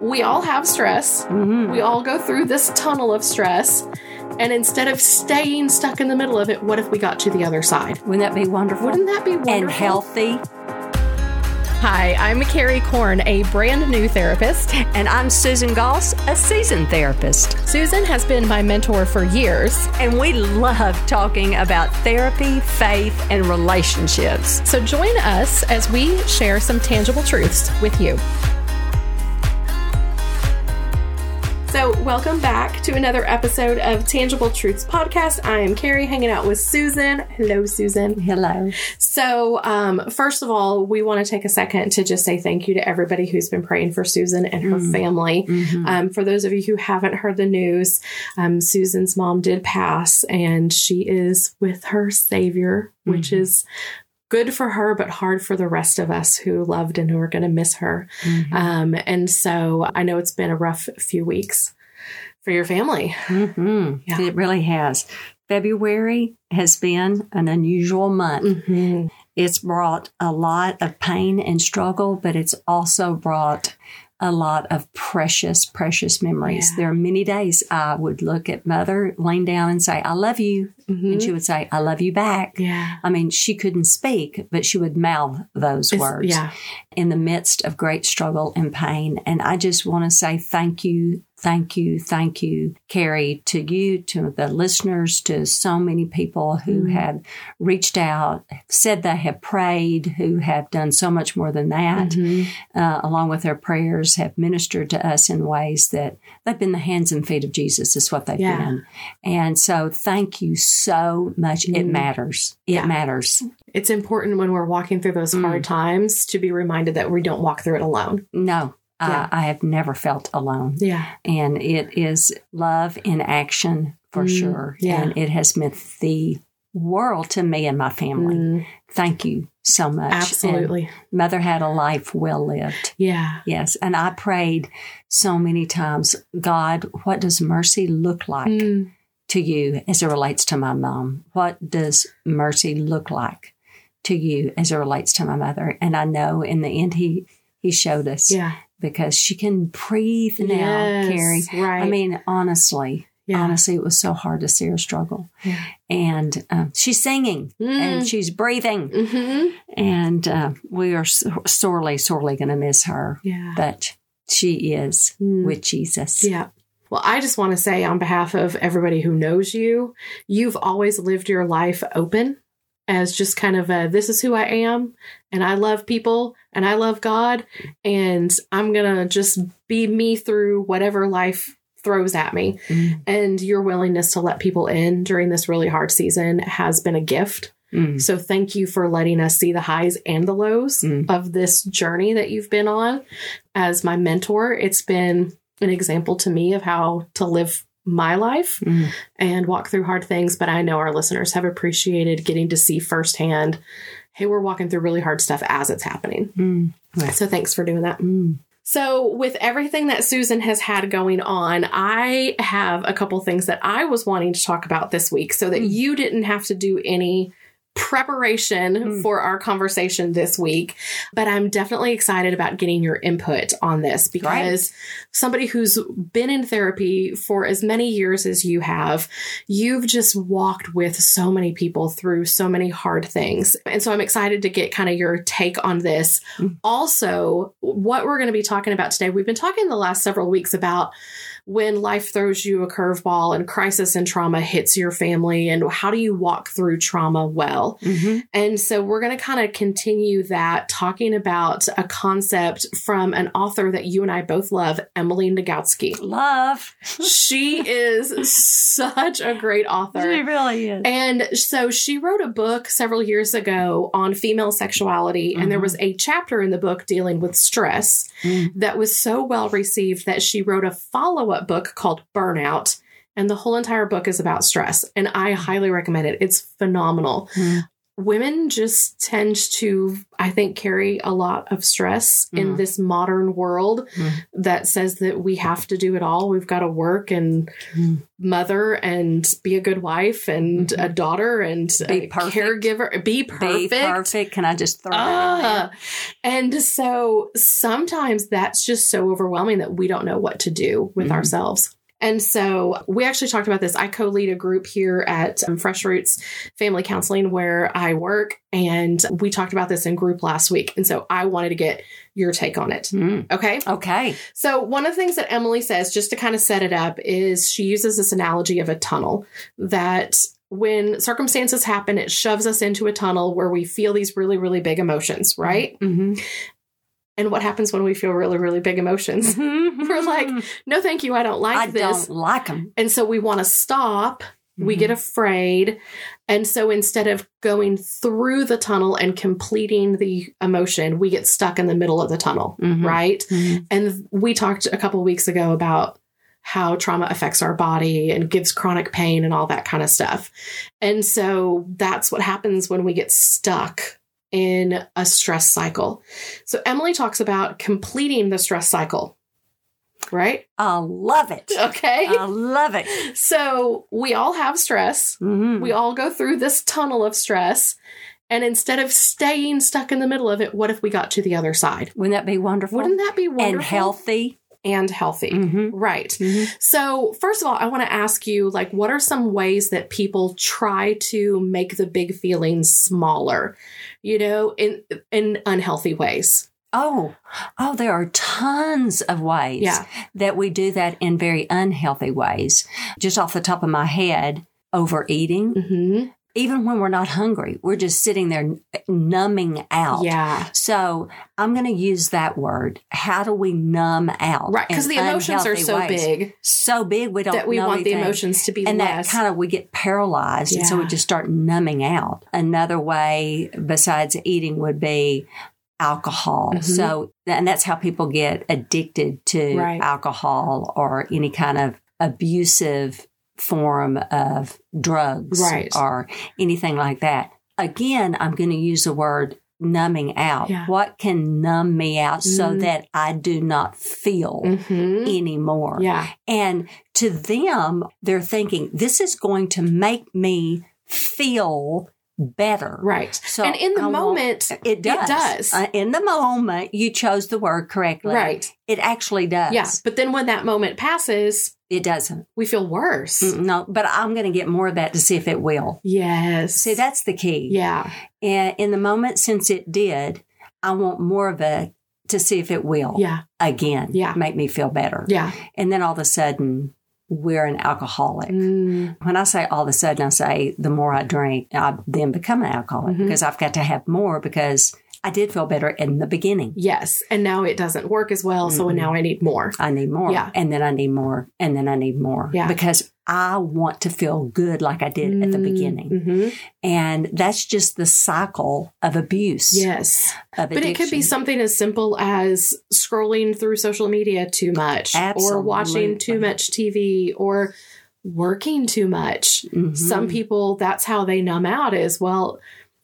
we all have stress. Mhm. We all go through this tunnel of stress. And instead of staying stuck in the middle of it, what if we got to the other side? Wouldn't that be wonderful? Wouldn't that be wonderful? and healthy. Hi, I'm Carrie Korn, a brand new therapist. And I'm Susan Goss, a seasoned therapist. Susan has been my mentor for years. And we love talking about therapy, faith, and relationships. So join us as we share some tangible truths with you. So, welcome back to another episode of Tangible Truths Podcast. I am Carrie hanging out with Susan. Hello, Susan. Hello. So, um, first of all, we want to take a second to just say thank you to everybody who's been praying for Susan and her family. Um, for those of you who haven't heard the news, um, Susan's mom did pass and she is with her Savior, which is good for her, but hard for the rest of us who loved and who are going to miss her. Um, and so I know it's been a rough few weeks for your family. hmm Yeah. It really has. February has been an unusual month. Mm-hmm. It's brought a lot of pain and struggle, but it's also brought a lot of precious, precious memories. Yeah. There are many days I would look at mother, lean down and say, I love you. And she would say, I love you back. Mm-hmm. Yeah. I mean, she couldn't speak, but she would mouth those It's- words Yeah. in the midst of great struggle and pain. And I just want to say thank you, thank you, thank you, Carrie, to you, to the listeners, to so many people who Mm. have reached out, said they have prayed, who have done so much more than that, Mhm. uh, along with their prayers, have ministered to us in ways that they've been the hands and feet of Jesus, is what they've Yeah. been. And so thank you so much. It Mm. matters. It Yeah. matters. It's important when we're walking through those Mm. hard times to be reminded that we don't walk through it alone. No. Yeah. I have never felt alone. Yeah. and it is love in action for Mm, sure. yeah. And it has meant the world to me and my family. Mm, Thank you so much. absolutely. And Mother had a life well lived. Yeah. Yes. And I prayed so many times, God, what does mercy look like Mm, to you as it relates to my mom? What does mercy look like to you as it relates to my mother? And I know in the end, he, he showed us yeah. Because she can breathe now, Yes, Carrie. Right. I mean, honestly, yeah. honestly, it was so hard to see her struggle. Yeah. And um, she's singing and she's breathing, hmm and uh, we are sorely, sorely going to miss her. Yeah. But she is Mm. with Jesus. Yeah. Well, I just want to say on behalf of everybody who knows you, you've always lived your life open as just kind of a this is who I am and I love people and I love God and I'm going to just be me through whatever life throws at me. Mm. And your willingness to let people in during this really hard season has been a gift. Mm. So thank you for letting us see the highs and the lows Mm. of this journey that you've been on. As my mentor, it's been an example to me of how to live my life Mm. and walk through hard things. But I know our listeners have appreciated getting to see firsthand hey, we're walking through really hard stuff as it's happening. Mm. So thanks for doing that. Mm. So, with everything that Susan has had going on, I have a couple things that I was wanting to talk about this week so that Mm. you didn't have to do any preparation Mm. for our conversation this week. But I'm definitely excited about getting your input on this because somebody who's been in therapy for as many years as you have, you've just walked with so many people through so many hard things. And so I'm excited to get kind of your take on this. Mm. Also, what we're going to be talking about today, we've been talking the last several weeks about when life throws you a curveball and crisis and trauma hits your family and how do you walk through trauma well. Mhm. And so we're going to kind of continue that talking about a concept from an author that you and I both love, Emily Nagoski. Love. She is such a great author. She really is. And so she wrote a book several years ago on female sexuality, and there Mhm. was a chapter in the book dealing with stress Mm. that was so well received that she wrote a follow up book called Burnout. And the whole entire book is about stress. And I highly recommend it. It's phenomenal. Mm. Women just tend to, I think, carry a lot of stress in Mm. this modern world Mm. that says that we have to do it all. We've got to work and Mm. mother and be a good wife and Mhm. a daughter and Be a perfect. caregiver. Be perfect. Be perfect. Can I just throw that in there? Ah. and so sometimes that's just so overwhelming that we don't know what to do with Mhm. ourselves. And so we actually talked about this. I co lead a group here at um, Fresh Roots Family Counseling where I work, and we talked about this in group last week. And so I wanted to get your take on it. Mm. Okay. Okay. So, one of the things that Emily says, just to kind of set it up, is she uses this analogy of a tunnel that when circumstances happen, it shoves us into a tunnel where we feel these really, really big emotions, right? Mm-hmm. And what happens when we feel really, really big emotions? We're like, no, thank you, I don't like this. I this. don't like them. And so we want to stop. We Mm-hmm. get afraid. And so instead of going through the tunnel and completing the emotion, we get stuck in the middle of the tunnel, Mhm. right? Mhm. And we talked a couple weeks ago about how trauma affects our body and gives chronic pain and all that kind of stuff. And so that's what happens when we get stuck in a stress cycle. So Emily talks about completing the stress cycle, right? I love it. Okay. I love it. So we all have stress. Mhm. We all go through this tunnel of stress. And instead of staying stuck in the middle of it, what if we got to the other side? Wouldn't that be wonderful? Wouldn't that be wonderful? and healthy? And healthy. Mhm. Right. Mhm. So, first of all, I want to ask you like what are some ways that people try to make the big feelings smaller, you know, in in unhealthy ways? Oh, oh, there are tons of ways Yeah. that we do that in very unhealthy ways. Just off the top of my head, overeating, Mhm. Even when we're not hungry, we're just sitting there numbing out. Yeah. So I'm going to use that word. How do we numb out? Right, cuz the emotions are so ways? big So big we don't that we want the emotions to be and less. that kind of we get paralyzed and so we just start numbing out another way besides eating would be alcohol Mhm. so and that's how people get addicted to Right. alcohol or any kind of abusive form of drugs Right. or anything like that again i'm going to use the word numbing out Yeah. what can numb me out so Mm. that i do not feel Mhm. anymore Yeah. and to them, they're thinking, this is going to make me feel better. Right. So and in the I want- moment, it does. It does. Uh, in the moment, you chose the word correctly. right. It actually does. Yeah. But then when that moment passes, It doesn't. we feel worse. No, but I'm going to get more of that to see if it will. Yes. See, that's the key. yeah. And in the moment since it did, I want more of it to see if it will Yeah. again Yeah. make me feel better. Yeah. And then all of a sudden, we're an alcoholic. Mm, When I say all of a sudden, I say the more I drink, I then become an alcoholic Mhm. because I've got to have more because I did feel better in the beginning. yes. And now it doesn't work as well. So Mhm. now I need more. I need more. Yeah. And then I need more. And then I need more. Yeah. Because I want to feel good like I did at the beginning. hmm And that's just the cycle of abuse. Yes. Of But it could be something as simple as scrolling through social media too much or watching too much TV or working too much. Mhm. Some people, that's how they numb out is, well,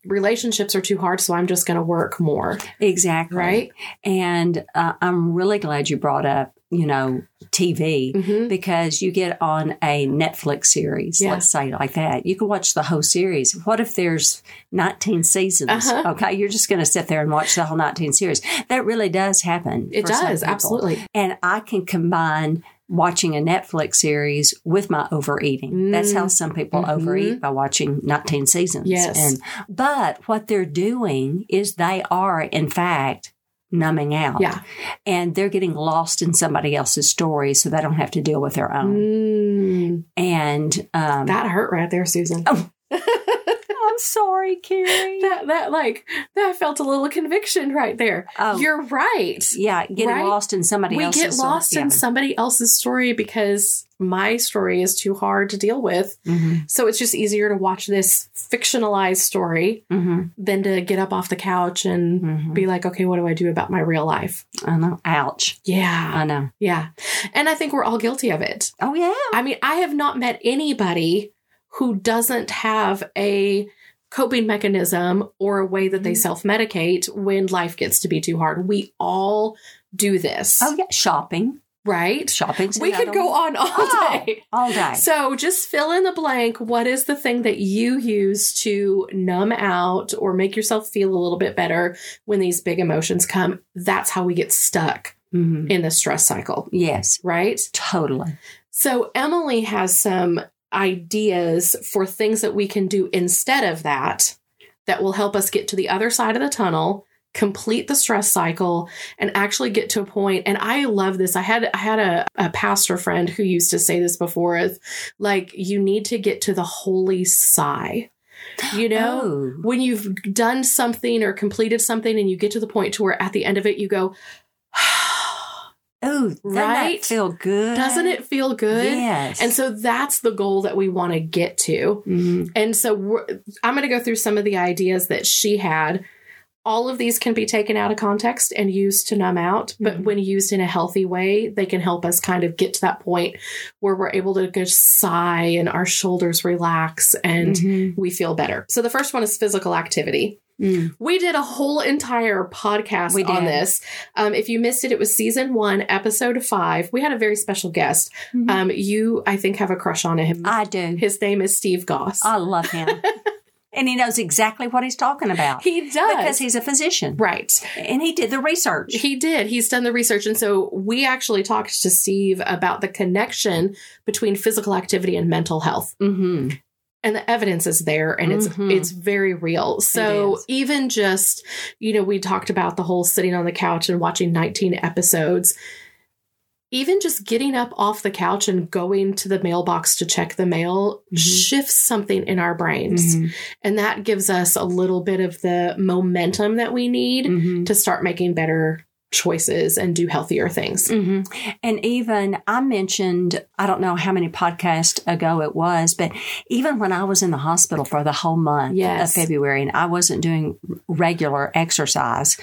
relationships are too hard, so I'm just going to work more. Exactly. Right? And uh, I'm really glad you brought up, you know, TV. hmm because you get on a Netflix series, Yeah. let's say like that. You can watch the whole series. What if there's 19 seasons? Uh-huh. Okay, you're just going to sit there and watch the whole 19 series. That really does happen. It does. Absolutely. And I can combine watching a Netflix series with my overeating. That's how some people Mhm. overeat by watching 19 seasons. Yes. And but what they're doing is they are in fact numbing out. Yeah. And they're getting lost in somebody else's story so they don't have to deal with their own. Mm, And um, that hurt right there, Susan. Oh. I'm sorry, Carrie. that that like that felt a little conviction right there. Oh. You're right. yeah, getting Right? lost in somebody we else's get lost story. in somebody else's story because my story is too hard to deal with. Yeah. hmm So it's just easier to watch this fictionalized story hmm than to get up off the couch and hmm be like, okay, what do I do about my real life? I know. Ouch. Yeah. I know. Yeah. And I think we're all guilty of it. Oh yeah. I mean, I have not met anybody who doesn't have a coping mechanism or a way that they Mhm. self medicate when life gets to be too hard. We all do this, Oh yeah, shopping. right? Shopping. We could go on all Oh, day. all day. So just fill in the blank. What is the thing that you use to numb out or make yourself feel a little bit better when these big emotions come? That's how we get stuck Mhm. in the stress cycle, Yes, right? totally. So Emily has some ideas for things that we can do instead of that that will help us get to the other side of the tunnel complete the stress cycle and actually get to a point and i love this i had i had a, a pastor friend who used to say this before is like you need to get to the holy sigh you know Oh. when you've done something or completed something and you get to the point to where at the end of it you go Oh, Right? that feel good? doesn't it feel good Yes. and so that's the goal that we want to get to. Mhm. And so we're, I'm going to go through some of the ideas that she had. All of these can be taken out of context and used to numb out, but Mhm. when used in a healthy way, they can help us kind of get to that point where we're able to just sigh and our shoulders relax and Mhm. we feel better. So the first one is physical activity. Mm. We did a whole entire podcast on this. Um, if you missed it, it was season one, episode five. We had a very special guest. Mhm. Um, you, I think, have a crush on him. I do. His name is Steve Goss. I love him. and he knows exactly what he's talking about. he does. because he's a physician. right. And he did the research. He did. He's done the research. And so we actually talked to Steve about the connection between physical activity and mental health. hmm And the evidence is there and it's Mhm. it's very real. So even just, you know, we talked about the whole sitting on the couch and watching 19 episodes. Even just getting up off the couch and going to the mailbox to check the mail Mhm. shifts something in our brains. Mhm. And that gives us a little bit of the momentum that we need Mhm. to start making better choices and do healthier things. hmm And even I mentioned, I don't know how many podcasts ago it was, but even when I was in the hospital for the whole month Yes. of February and I wasn't doing regular exercise,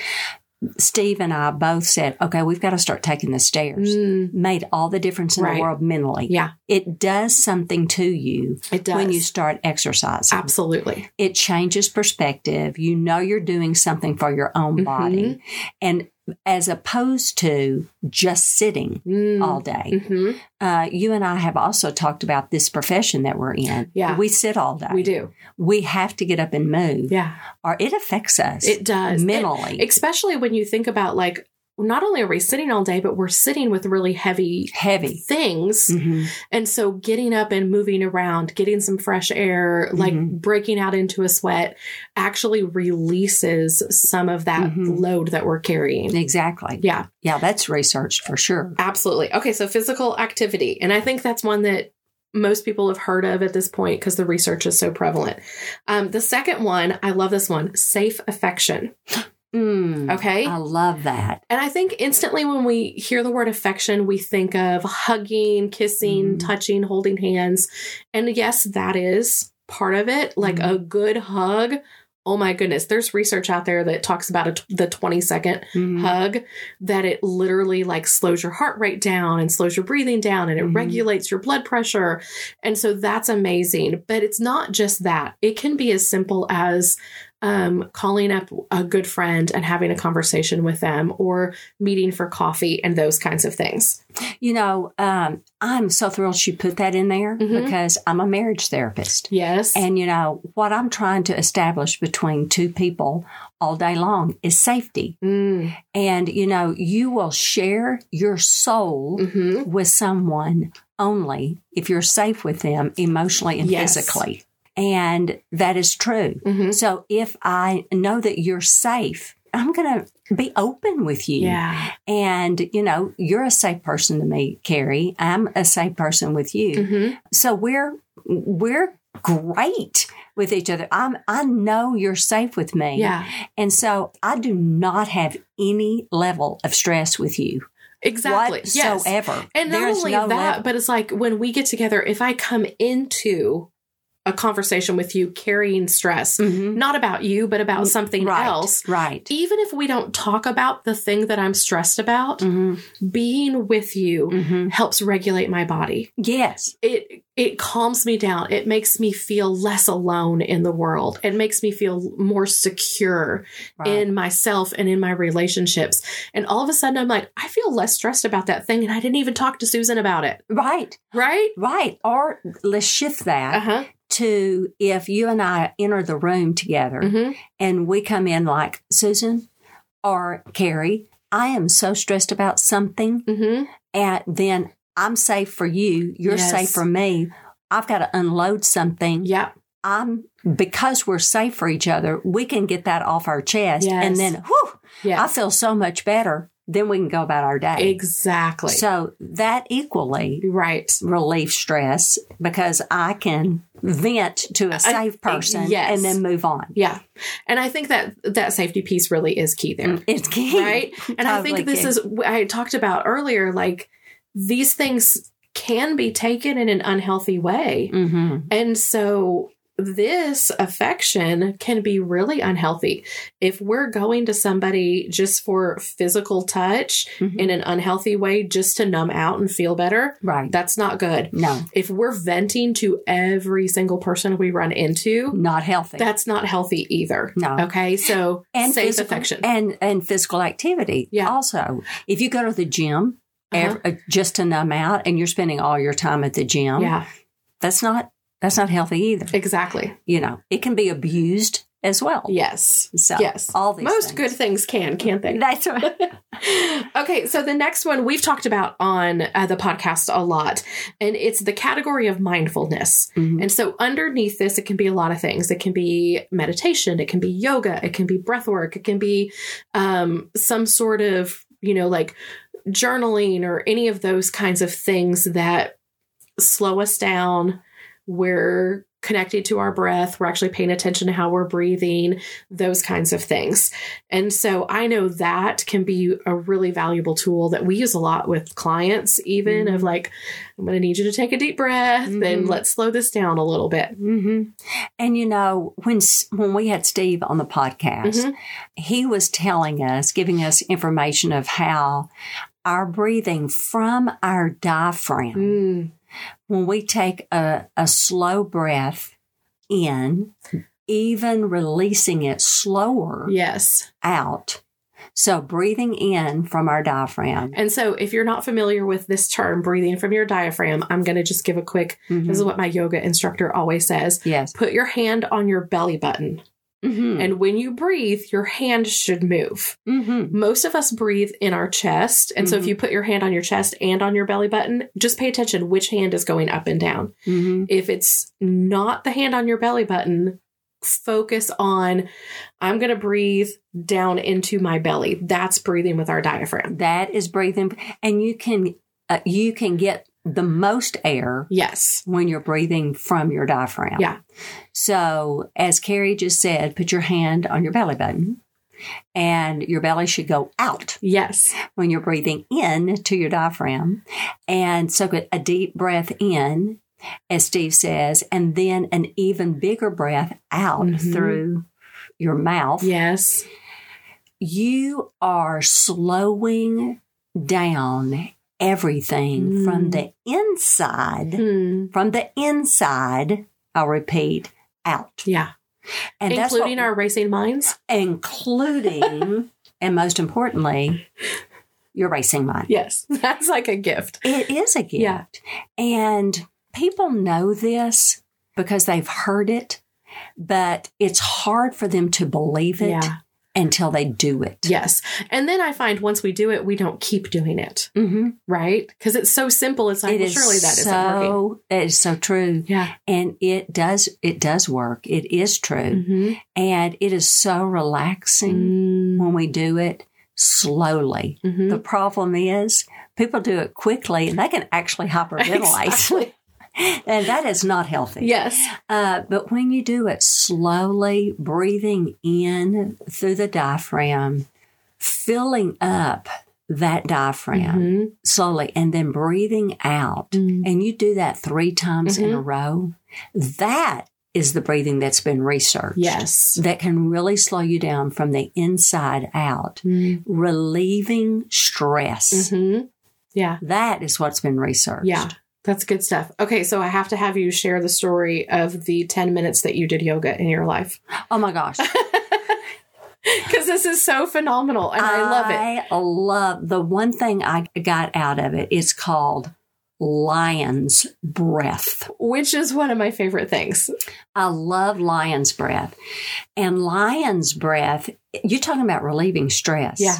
Steve and I both said, okay, we've got to start taking the stairs. Mm, Made all the difference in Right. the world mentally. yeah, It does something to you it does. when you start exercising. Absolutely. It changes perspective. You know you're doing something for your own Mhm. body. And as opposed to just sitting Mm, all day. mhm. Uh, you and I have also talked about this profession that we're in. Yeah. We sit all day. We do. We have to get up and move, Yeah, or it affects us it does. mentally. It- especially when you think about like, not only are we sitting all day, but we're sitting with really heavy heavy. things. Mhm. And so getting up and moving around, getting some fresh air, like Mhm. breaking out into a sweat actually releases some of that Mhm. load that we're carrying. Exactly. Yeah. Yeah, that's researched for sure. Absolutely. Okay, so physical activity. And I think that's one that most people have heard of at this point because the research is so prevalent. Um, the second one, I love this one safe affection. Mm. Okay. I love that. And I think instantly when we hear the word affection, we think of hugging, kissing, Mhm. touching, holding hands. And yes, that is part of it. Like Mhm. a good hug. Oh my goodness. There's research out there that talks about a t- the 20 second Mhm. hug that it literally like slows your heart rate down and slows your breathing down and it Mhm. regulates your blood pressure. And so that's amazing. But it's not just that. It can be as simple as um, calling up a good friend and having a conversation with them or meeting for coffee and those kinds of things. You know, um, I'm so thrilled she put that in there Mhm. because I'm a marriage therapist. Yes. And, you know, what I'm trying to establish between two people all day long is safety. Mm, And, you know, you will share your soul hmm with someone only if you're safe with them emotionally and Yes. physically. And that is true. hmm So if I know that you're safe, I'm going to be open with you. Yeah. And, you know, you're a safe person to me, Carrie. I'm a safe person with you. hmm So we're, we're great with each other. I'm, I know you're safe with me. Yeah. And so I do not have any level of stress with you Exactly. Yes. whatsoever. And not There's only no that, level. but it's like when we get together, if I come into a conversation with you carrying stress, not about you, but about something Mm-hmm. right, else. Right. Even if we don't talk about the thing that I'm stressed about, Mm-hmm. being with you helps regulate my body. Yes. It it calms me down. It makes me feel less alone in the world. It makes me feel more secure Right. in myself and in my relationships. And all of a sudden I'm like, I feel less stressed about that thing and I didn't even talk to Susan about it. right. Right? Right. Or let's shift that Uh-huh. To if you and I enter the room together Mhm. and we come in like Susan or Carrie, I am so stressed about something, Mhm. and then I'm safe for you. You're Yes. safe for me. I've got to unload something. Yeah. I'm because we're safe for each other. We can get that off our chest, Yes. and then whew, I feel so much better. Then we can go about our day. Exactly. So that equally right. relief stress because I can vent to a safe person yes. and then move on. Yeah. And I think that that safety piece really is key there. It's key. Right. And I think this key. is, I talked about earlier, like these things can be taken in an unhealthy way. hmm And so this affection can be really unhealthy. If we're going to somebody just for physical touch Mhm. in an unhealthy way, just to numb out and feel better, Right. that's not good. No, If we're venting to every single person we run into, not healthy. that's not healthy either. No. Okay. So and safe physical, affection. and and physical activity. Yeah. Also, if you go to the gym Uh-huh. ev- uh, just to numb out, and you're spending all your time at the gym, yeah, that's not that's not healthy either. exactly. You know, it can be abused as well. Yes. So yes. all these Most things. good things can, can't they? That's right. okay, so the next one we've talked about on uh, the podcast a lot, and it's the category of mindfulness. Mhm. And so underneath this, it can be a lot of things. It can be meditation, it can be yoga, it can be breath work, it can be um, some sort of, you know, like journaling or any of those kinds of things that slow us down. We're connected to our breath. We're actually paying attention to how we're breathing, those kinds of things. And so I know that can be a really valuable tool that we use a lot with clients, even of Mhm. like, I'm going to need you to take a deep breath and Mhm. let's slow this down a little bit. hmm And you know, when when we had Steve on the podcast, Mhm. he was telling us, giving us information of how our breathing from our diaphragm, Mm, when we take a, a slow breath in, even releasing it slower yes. out. So breathing in from our diaphragm. And so if you're not familiar with this term, breathing from your diaphragm, I'm going to just give a quick, Mhm. this is what my yoga instructor always says. Yes. Put your hand on your belly button. Hmm And when you breathe, your hand should move. hmm Most of us breathe in our chest. And so if Mhm. you put your hand on your chest and on your belly button, just pay attention which hand is going up and down. hmm If it's not the hand on your belly button, focus on I'm going to breathe down into my belly. That's breathing with our diaphragm. That is breathing, and you can uh, you can get the most air Yes. when you're breathing from your diaphragm. Yeah. So, as Carrie just said, put your hand on your belly button, and your belly should go out Yes. when you're breathing in to your diaphragm, and so a deep breath in, as Steve says, and then an even bigger breath out Mhm. through your mouth. Yes. you are slowing down everything Mm. from the inside, Hmm. from the inside, I'll repeat, out. Yeah. And Including that's our racing minds. including, and most importantly, your racing mind. Yes. That's like a gift. It is a gift. Yeah. And people know this because they've heard it, but it's hard for them to believe it Yeah. Until they do it. Yes. And then I find once we do it, we don't keep doing it. Mm-hmm. Right? Because it's so simple. It's like, It well, surely that isn't working. so it is so true Yeah. and it does it does work it is true Mm-hmm. and it is so relaxing Mm-hmm. when we do it slowly the problem is people do it quickly and they can actually hyperventilate Exactly. And that is not healthy Yes. uh, but when you do it slowly breathing in through the diaphragm filling up that diaphragm Mhm. slowly and then breathing out Mm. and you do that three times in Mhm. a row, that is the breathing that's been researched. Yes. That can really slow you down from the inside out, relieving stress. hmm Yeah. That is what's been researched. Yeah. That's good stuff. Okay, so I have to have you share the story of the 10 minutes that you did yoga in your life. Oh my gosh. Because this is so phenomenal and I, love it. I love the one thing I got out of it is called lion's breath. Which is one of my favorite things. I love lion's breath. And lion's breath, you're talking about relieving stress. Yeah.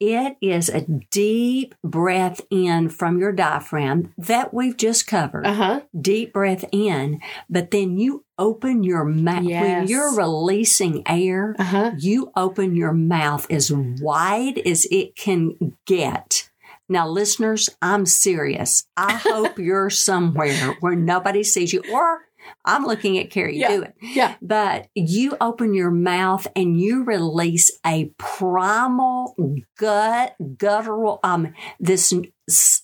It is a deep breath in from your diaphragm that we've just covered. Uh huh. Deep breath in, but then you open your mouth. When you're releasing air, Uh huh. you open your mouth as wide as it can get. Now, listeners, I'm serious. I hope you're somewhere where nobody sees you, or I'm looking at Carrie Yeah. do it. Yeah. But you open your mouth and you release a primal gut guttural um this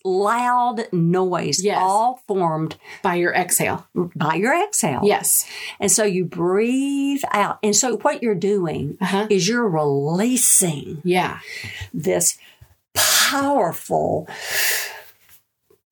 loud noise Yes. all formed By your exhale. by your exhale. Yes. And so you breathe out. And so what you're doing Uh huh. is you're releasing Yeah. this powerful.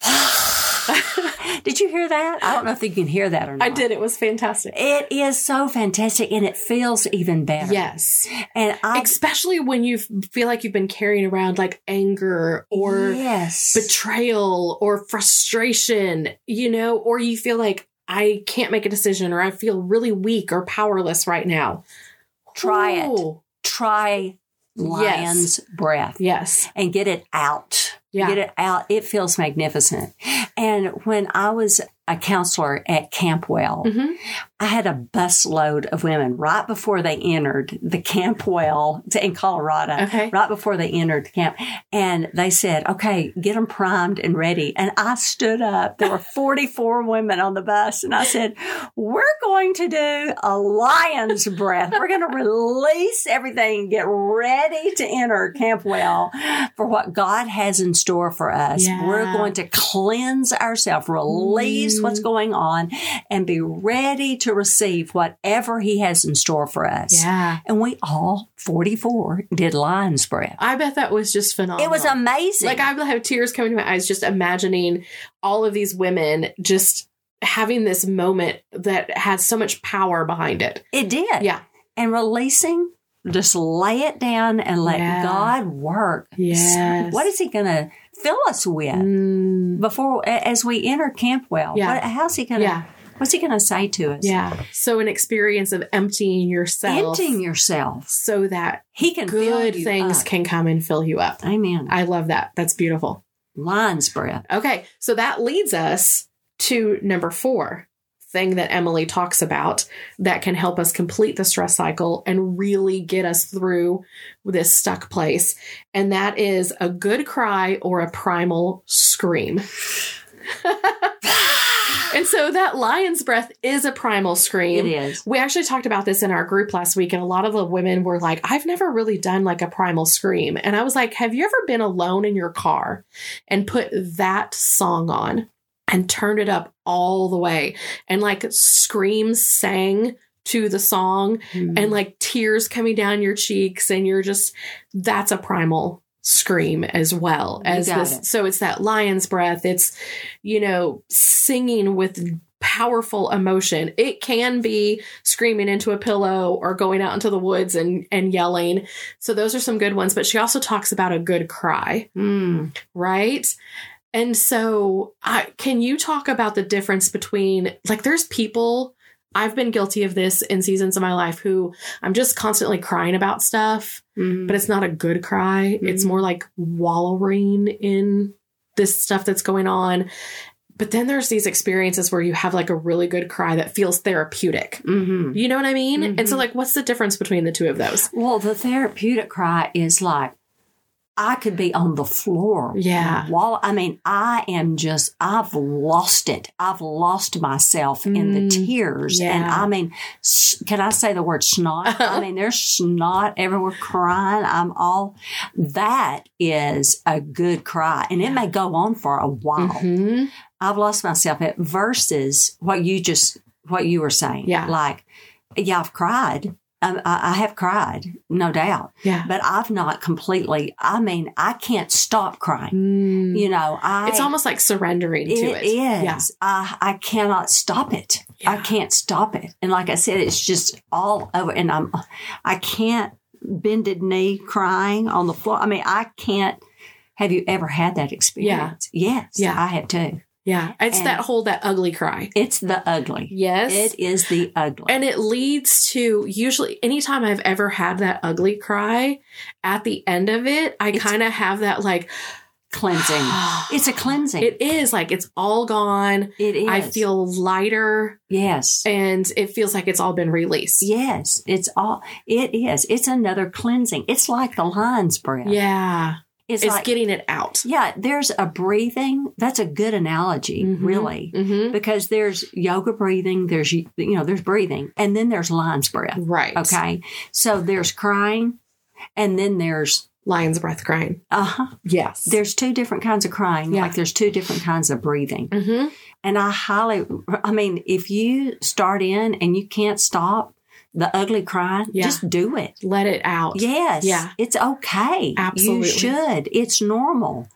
did you hear that? I don't know if you can hear that or not. I did. It was fantastic. It is so fantastic and it feels even better. Yes. And I Especially when you feel like you've been carrying around like anger or yes. betrayal or frustration, you know, or you feel like I can't make a decision or I feel really weak or powerless right now. Try it. Try lion's breath Yes. and get it out. Yeah. Get it out. It feels magnificent. And when I was a counselor at Campwell, hmm I had a busload of women right before they entered the Campwell in Colorado. Okay. Right before they entered the camp. And they said, okay, get them primed and ready. And I stood up. There were 44 women on the bus. And I said, we're going to do a lion's breath. We're going to release everything and get ready to enter Campwell for what God has in store for us. Yeah. We're going to cleanse ourselves, release what's Mm. going on, and be ready to receive whatever He has in store for us. Yeah. And we all 44 did lion's breath. I bet that was just phenomenal. It was amazing. Like I have tears coming to my eyes just imagining all of these women just having this moment that has so much power behind it. it did. Yeah. And releasing, just lay it down and let Yeah. God work. Yes. What is He going to fill us with Mm, before, as we enter Campwell? Yeah. What, how's He going to, yeah. what's He going to say to us? Yeah. So an experience of emptying yourself Emptying yourself. so that He can good things up. can come and fill you up. Amen. I love that. That's beautiful. Lion's breath. Okay, so that leads us to number four thing that Emily talks about that can help us complete the stress cycle and really get us through this stuck place. And that is a good cry or a primal scream. and so that lion's breath is a primal scream. It is. We actually talked about this in our group last week, and a lot of the women were like, I've never really done like a primal scream. And I was like, Have you ever been alone in your car and put that song on and turned it up all the way and like scream sang to the song Mm-hmm. and like tears coming down your cheeks and you're just that's a primal scream as well as this it. so it's that lion's breath it's you know singing with powerful emotion it can be screaming into a pillow or going out into the woods and and yelling so those are some good ones but she also talks about a good cry Mm. right and so I, can you talk about the difference between like there's people I've been guilty of this in seasons of my life who I'm just constantly crying about stuff, Mm. but it's not a good cry. It's Mhm. more like wallowing in this stuff that's going on. But then there's these experiences where you have like a really good cry that feels therapeutic. Mhm. You know what I mean? And so Mhm. like what's the difference between the two of those? Well, the therapeutic cry is like, I could be on the floor. Yeah. While I mean, I am just, I've lost it. I've lost myself in the Mm, tears. And. I mean, can I say the word snot? I mean, there's snot everywhere crying. I'm all, that is a good cry. And it may go on for a while. Mhm. I've lost myself at versus what you just what you were saying. Yeah. Like, yeah, I've cried. Um, I, I have cried, no doubt. Yeah. But I've not completely, I mean, I can't stop crying. Mm. You know, I. It's almost like surrendering to it. It is. Yeah. I, I cannot stop it. I can't stop it. And like I said, it's just all over. And I'm, I can't bended knee crying on the floor. I mean, I can't. Have you ever had that experience? Yeah. Yes. Yeah. I have too. Yeah. It's And- that whole, that ugly cry. It's the ugly. Yes. It is the ugly. And it leads to usually anytime I've ever had that ugly cry, at the end of it, I kind of have that like cleansing. It's a cleansing. It is like it's all gone. it is. I feel lighter Yes. and it feels like it's all been released. Yes. It's all, it is. It's another cleansing. It's like the lion's breath. Yeah. It's, It's like, getting it out. yeah, there's a breathing. That's a good analogy, Mhm. really. hmm Because there's yoga breathing, there's, you know, there's breathing, and then there's lion's breath. Right. Okay. So there's crying, and then there's, Lion's breath crying. uh huh. Yes. There's two different kinds of crying, Yeah. like there's two different kinds of breathing. hmm And I highly, I mean, if you start in and you can't stop the ugly crying, Yeah. just do it. Let it out. Yes. Yeah. It's okay. Absolutely. You should. It's normal.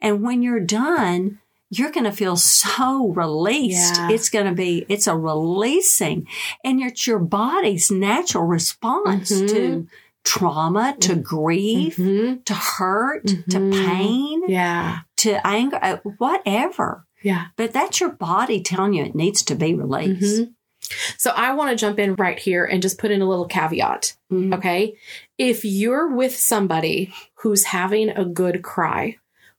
And when you're done, you're going to feel so released. Yeah. It's going to be, it's a releasing. And it's your body's natural response Mhm. to trauma, to grief, hmm to hurt, to pain, Yeah. to anger, uh, whatever. Yeah. But that's your body telling you it needs to be released. So I want to jump in right here and just put in a little caveat. Mhm. Okay. If you're with somebody who's having a good cry,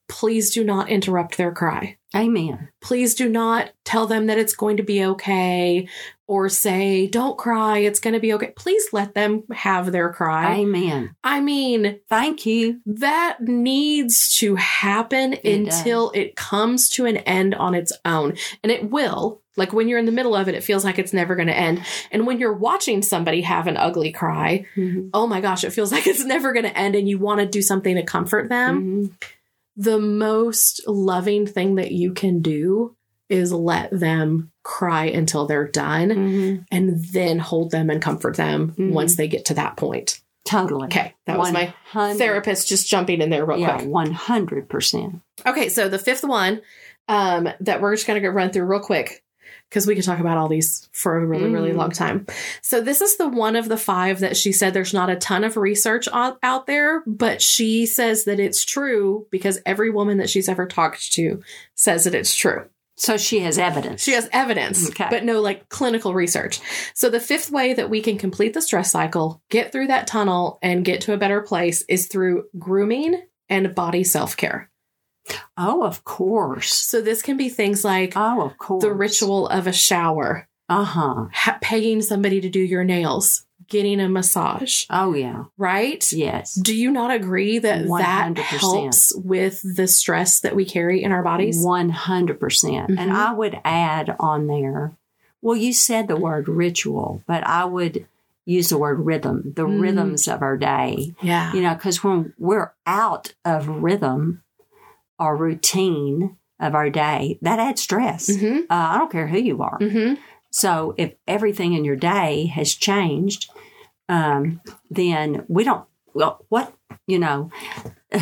please do not interrupt their cry. Amen. Please do not tell them that it's going to be okay or say, don't cry, it's going to be okay. Please let them have their cry. Amen. I mean, Thank you. that needs to happen until it comes to an end on its own. And it will. Like when you're in the middle of it, it feels like it's never going to end. And when you're watching somebody have an ugly cry, Mhm. oh my gosh, it feels like it's never going to end and you want to do something to comfort them. Mhm. The most loving thing that you can do is let them cry until they're done Mhm. and then hold them and comfort them Mhm. once they get to that point. Totally. Okay, that was my therapist just jumping in there real Yeah, quick. one hundred percent. Okay, so the fifth one um, that we're just going to run through real quick because we could talk about all these for a really, really Mhm. long time. So this is the one of the five that she said there's not a ton of research out, out there, but she says that it's true because every woman that she's ever talked to says that it's true. So she has evidence. She has evidence, Okay. but no like clinical research. So the fifth way that we can complete the stress cycle, get through that tunnel and get to a better place is through grooming and body self-care. Oh, of course. So this can be things like Oh, of course. the ritual of a shower, Uh huh. ha- paying somebody to do your nails, getting a massage, Oh yeah. right? Yes. Do you not agree that that 100%. helps with the stress that we carry in our bodies? One hundred percent. And Mhm. I would add on there. Well, you said the word ritual, but I would use the word rhythm. The Mm. rhythms of our day. Yeah. You know, because when we're out of rhythm or routine of our day, that adds stress. hmm Uh, I don't care who you are. hmm So if everything in your day has changed, um, then we don't. Well, what you know,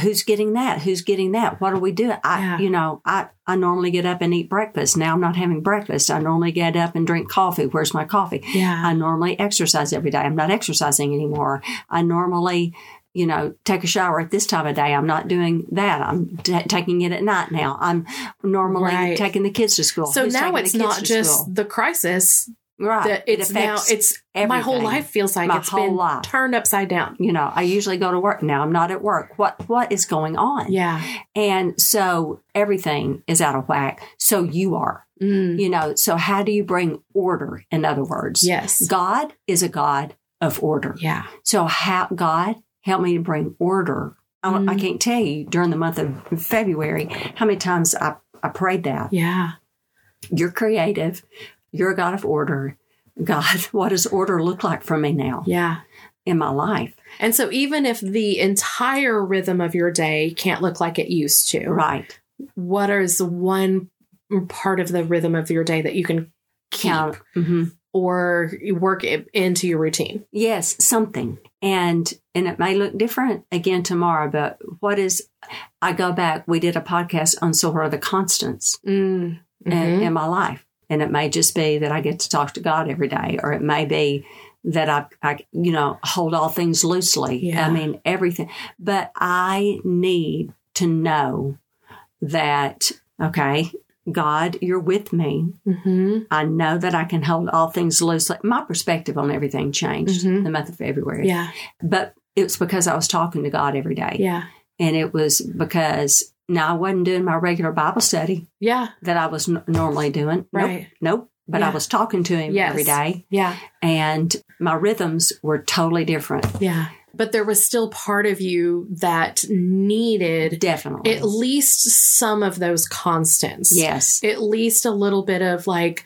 who's getting that? Who's getting that? What do we do? I, Yeah. you know, I I normally get up and eat breakfast. Now I'm not having breakfast. I normally get up and drink coffee. Where's my coffee? Yeah. I normally exercise every day. I'm not exercising anymore. I normally, you know, take a shower at this time of day. I'm not doing that. I'm t- taking it at night now. I'm normally Right. taking the kids to school. so Who's now it's not just school? the crisis right. that It it's now affects it's my whole life feels like My it's whole been life. turned upside down. you know, I usually go to work now. I'm not at work. What what is going on? Yeah. And so everything is out of whack. So you are. Mm. You know, so how do you bring order in other words? Yes. God is a God of order. Yeah. So how God help me to bring order. I, I Mm. can't tell you during the month of February how many times I, I prayed that. Yeah. You're creative. You're a God of order. God, what does order look like for me now Yeah. in my life? And so even if the entire rhythm of your day can't look like it used to, Right. what is one part of the rhythm of your day that you can keep Count. hmm or work it into your routine. Yes, something. And and it may look different again tomorrow, but what is I go back, we did a podcast on so what are the constants Mm. in, in my life. And it may just be that I get to talk to God every day, or it may be that I, I you know, hold all things loosely. Yeah. I mean, everything. But I need to know that, okay, God, you're with me. Mhm. I know that I can hold all things loosely. My perspective on everything changed Mhm. the month of February. Yeah. But it was because I was talking to God every day. Yeah. And it was because now I wasn't doing my regular Bible study Yeah. that I was n- normally doing. Right. Nope. nope. But I was talking to him Yes. every day. Yeah. And my rhythms were totally different. Yeah. But there was still part of you that needed Definitely. at least some of those constants. yes. At least a little bit of like,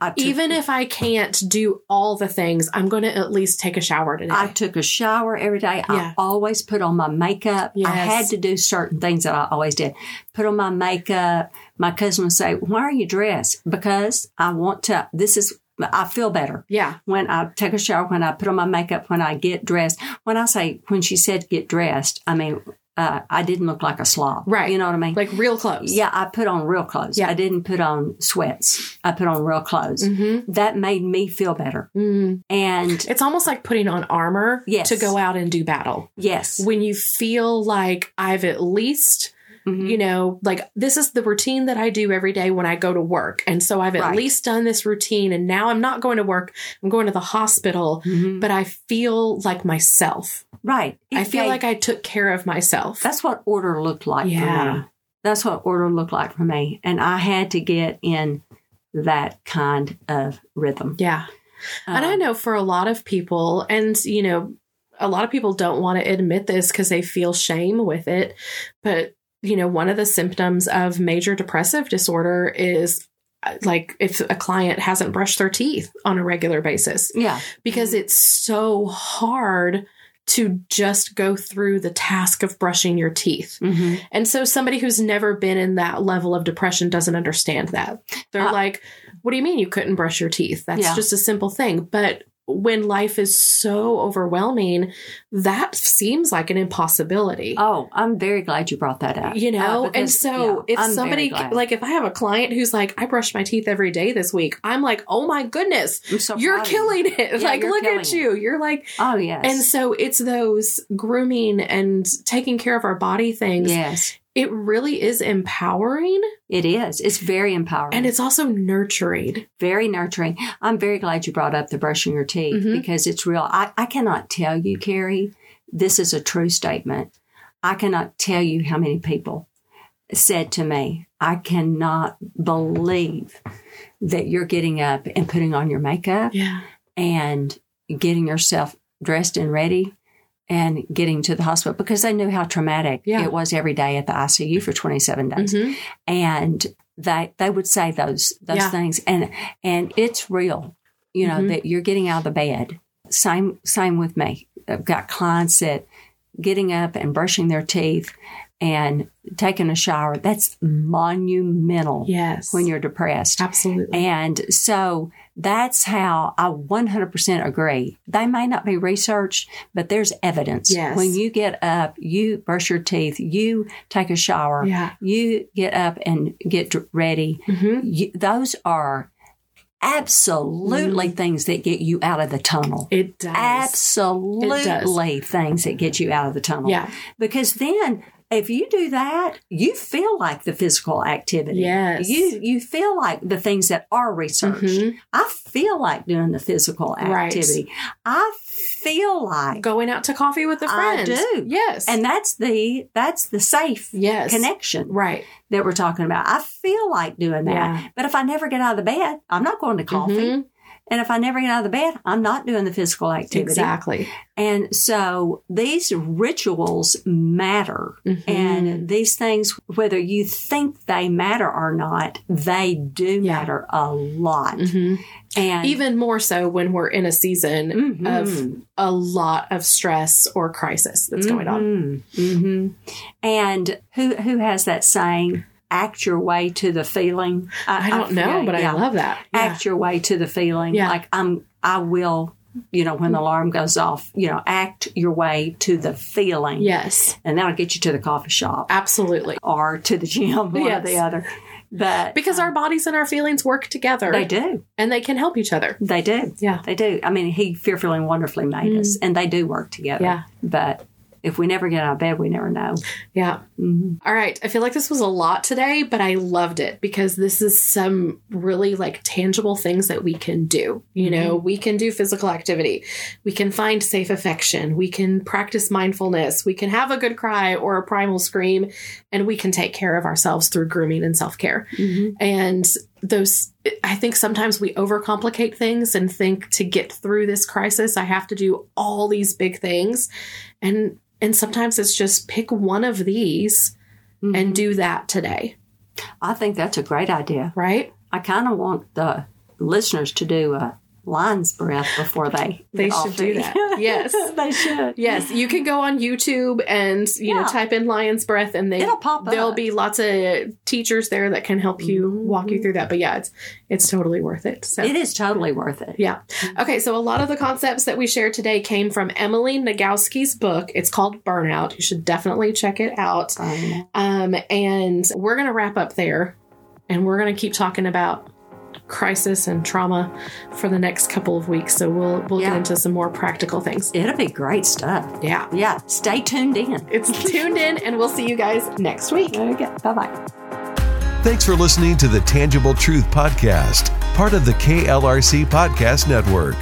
took, even if I can't do all the things, I'm going to at least take a shower today. I took a shower every day. Yeah. I always put on my makeup. I had to do certain things that I always did. Put on my makeup. My cousin would say, Why are you dressed? Because I want to, this is, I feel better. yeah. when I take a shower, when I put on my makeup, when I get dressed. When I say, when she said get dressed, I mean, uh, I didn't look like a slob. Right. You know what I mean? Like real clothes. yeah, I put on real clothes. Yeah. I didn't put on sweats. I put on real clothes. Mm-hmm. That made me feel better. Mm. And It's almost like putting on armor Yes. to go out and do battle. yes, When you feel like I've at least Mhm. you know, like this is the routine that I do every day when I go to work. And so I've at Right. least done this routine and now I'm not going to work. I'm going to the hospital, Mhm. but I feel like myself. right. I feel gave- like I took care of myself. that's what order looked like for Yeah. me. That's what order looked like for me. And I had to get in that kind of rhythm. yeah. and I Um, know for a lot of people, and you know, a lot of people don't want to admit this because they feel shame with it. But, you know, one of the symptoms of major depressive disorder is uh, like if a client hasn't brushed their teeth on a regular basis yeah. because it's so hard to just go through the task of brushing your teeth. hmm And so somebody who's never been in that level of depression doesn't understand that. They're Uh, like, what do you mean you couldn't brush your teeth? That's Yeah. just a simple thing. But when life is so overwhelming, that seems like an impossibility. Oh, I'm very glad you brought that up. you know, Uh, and so yeah, if I'm somebody, like, if I have a client who's like, I brush my teeth every day this week, I'm like, oh my goodness, so you're of you. killing it. Yeah, like, look at killing you. You're like, Oh yes, and so it's those grooming and taking care of our body things. yes, It really is empowering it is. It's very empowering and it's also nurturing. very nurturing. I'm very glad you brought up the brushing your teeth Mhm. because it's real. I, I cannot tell you, Carrie, this is a true statement. I cannot tell you how many people said to me, I cannot believe that you're getting up and putting on your makeup Yeah. and getting yourself dressed and ready and getting to the hospital because they knew how traumatic Yeah. it was every day at the ICU for 27 days. Mhm. And they they would say those those Yeah. things and and it's real, you know, Mhm. that you're getting out of the bed. Same same with me. I've got clients that getting up and brushing their teeth and taking a shower, that's monumental Yes. when you're depressed. absolutely. And so that's how I 100% agree. They may not be researched, but there's evidence. Yes. When you get up, you brush your teeth, you take a shower, yeah. you get up and get ready. hmm You, those are absolutely things that get you out of the tunnel. It does. Absolutely things that get you out of the tunnel. Yeah. Because then if you do that, you feel like the physical activity. Yes. You you feel like the things that are researched. Mhm. I feel like doing the physical Right. activity. I feel like Going out to coffee with a I friend. do. Yes. and that's the that's the safe yes. connection Right. that we're talking about. I feel like doing that. Yeah. But if I never get out of the bed, I'm not going to coffee. Mhm. And if I never get out of the bed, I'm not doing the physical activity. Exactly. And so these rituals matter. Mhm. And these things, whether you think they matter or not, they do Yeah. matter a lot. Mhm. And even more so when we're in a season Mhm. of a lot of stress or crisis that's going on. hmm And who who has that saying? Act your way to the feeling. I don't know, forget, but I love that. Yeah. Act your way to the feeling. Yeah. Like I'm, I will, you know, when the alarm goes off, you know, act your way to the feeling. Yes, And that'll get you to the coffee shop absolutely. or to the gym, one or the other. But Because our um, bodies and our feelings work together. they do. And they can help each other. They do. Yeah. They do. I mean, he fearfully and wonderfully made us, mm. and they do work together. Yeah. But if we never get out of bed, we never know. Yeah. Mm-hmm. All right. I feel like this was a lot today, but I loved it because this is some really like tangible things that we can do. You mm-hmm. know, we can do physical activity. We can find safe affection. We can practice mindfulness. We can have a good cry or a primal scream, and we can take care of ourselves through grooming and self care. Mm-hmm. And those, I think sometimes we overcomplicate things and think to get through this crisis, I have to do all these big things. And and sometimes it's just pick one of these and mm-hmm. do that today, I think that's a great idea. right? I kind of want the listeners to do a lion's breath before they They should do that. Yes. they should. Yes, you can go on YouTube and you know type in lion's breath, and they It'll pop up. There'll be lots of teachers there that can help you walk you through that. But yeah, it's it's totally worth it. So It is totally worth it. Yeah. Okay, so a lot of the concepts that we shared today came from Emily Nagoski's book. It's called Burnout. You should definitely check it out. Um, Um, and we're going to wrap up there and we're going to keep talking about crisis and trauma for the next couple of weeks. So we'll we'll Yeah. get into some more practical things. it'll be great stuff. Yeah. Yeah. Stay tuned in. It's tuned in and we'll see you guys next week. Okay. Bye bye. Thanks for listening to the Tangible Truth Podcast, part of the KLRC Podcast Network.